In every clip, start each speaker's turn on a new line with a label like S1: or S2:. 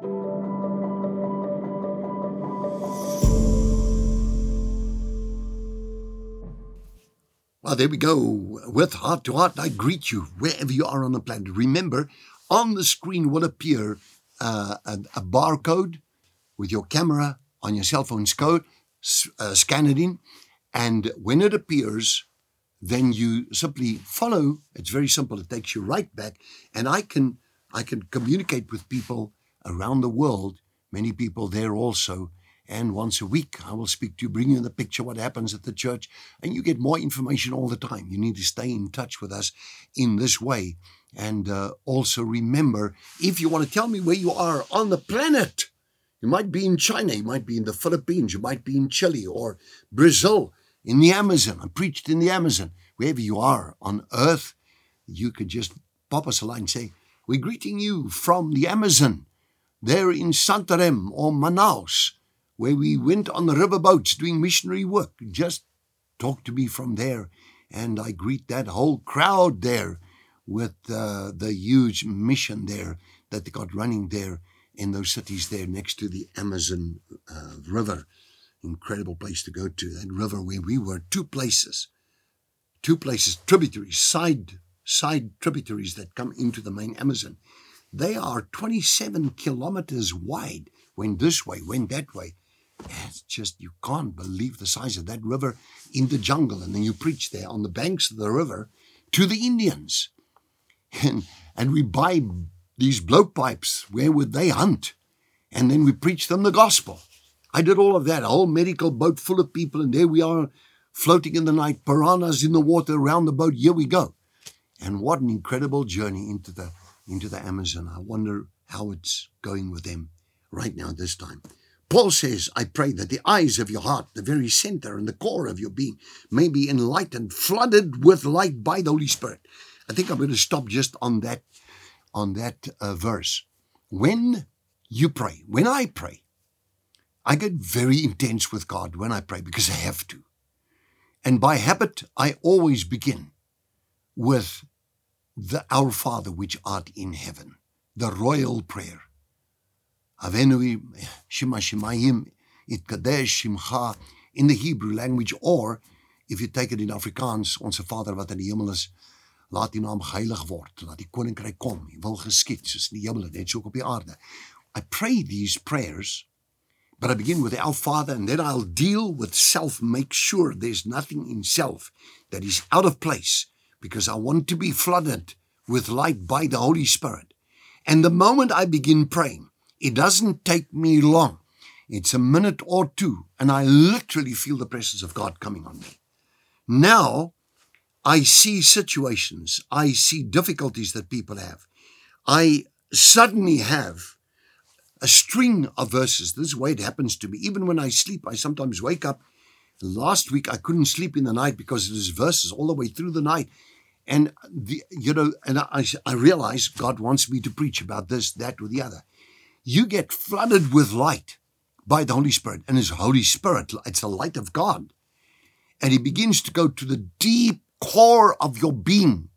S1: Well, there we go. With heart to heart, I greet you wherever you are on the planet. Remember, on the screen will appear uh, a, a, barcode with your camera on your cell phone's code, uh, scan it in, and when it appears, then you simply follow. It's very simple. It takes you right back, and I can I can communicate with people around the world. Many people there also and once a week, I will speak to you, bring you the picture what happens at the church, and you get more information all the time. You need to stay in touch with us in this way. And uh, also remember if you want to tell me where you are on the planet, you might be in China, you might be in the Philippines, you might be in Chile or Brazil, in the Amazon. I preached in the Amazon. Wherever you are on earth, you could just pop us a line and say, We're greeting you from the Amazon, there in Santarem or Manaus where we went on the riverboats doing missionary work. Just talk to me from there. And I greet that whole crowd there with uh, the huge mission there that they got running there in those cities there next to the Amazon uh, River. Incredible place to go to. That river where we were, two places, two places, tributaries, side side tributaries that come into the main Amazon. They are 27 kilometers wide. Went this way, went that way. It's just, you can't believe the size of that river in the jungle. And then you preach there on the banks of the river to the Indians. And, and we buy these blowpipes. Where would they hunt? And then we preach them the gospel. I did all of that, a whole medical boat full of people. And there we are floating in the night, piranhas in the water around the boat. Here we go. And what an incredible journey into the, into the Amazon. I wonder how it's going with them right now this time. Paul says, I pray that the eyes of your heart, the very center and the core of your being, may be enlightened, flooded with light by the Holy Spirit. I think I'm going to stop just on that, on that uh, verse. When you pray, when I pray, I get very intense with God when I pray because I have to. And by habit, I always begin with the Our Father which art in heaven, the royal prayer. Avenu Shema Shemayim Itkadesh Shimcha in the Hebrew language, or if you take it in Afrikaans, Onze Vader wat in die hemel is, laat die naam heilig word, laat die koninkryk kom, die wil geskied soos in die hemel net so op die aarde. I pray these prayers, but I begin with Our Father and then I'll deal with self, make sure there's nothing in self that is out of place because I want to be flooded with light by the Holy Spirit. And the moment I begin praying, it doesn't take me long. It's a minute or two, and I literally feel the presence of God coming on me. Now, I see situations, I see difficulties that people have. I suddenly have a string of verses. This is way it happens to me. Even when I sleep, I sometimes wake up. Last week, I couldn't sleep in the night because there's verses all the way through the night. And, the, you know, and I, I realize God wants me to preach about this, that, or the other you get flooded with light by the Holy Spirit. And His Holy Spirit, it's the light of God. And He begins to go to the deep core of your being.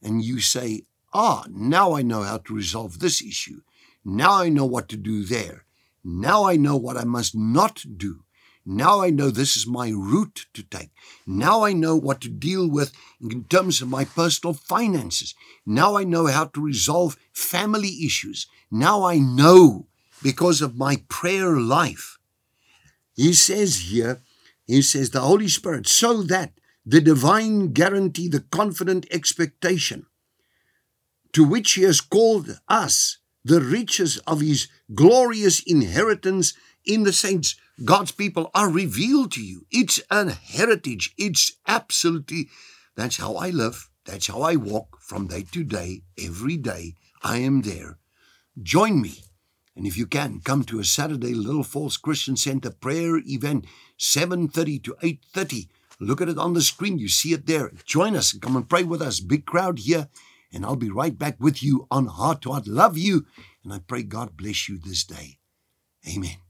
S1: And you say, Ah, now I know how to resolve this issue. Now I know what to do there. Now I know what I must not do. Now I know this is my route to take. Now I know what to deal with in terms of my personal finances. Now I know how to resolve family issues. Now I know because of my prayer life. He says here, he says the Holy Spirit, so that the divine guarantee, the confident expectation to which he has called us, the riches of his glorious inheritance in the saints, God's people are revealed to you. It's a heritage. It's absolutely, that's how I live. That's how I walk from day to day, every day. I am there. Join me. And if you can, come to a Saturday Little Falls Christian Center prayer event, 7.30 to 8.30. Look at it on the screen. You see it there. Join us and come and pray with us. Big crowd here. And I'll be right back with you on Heart to Heart. Love you. And I pray God bless you this day. Amen.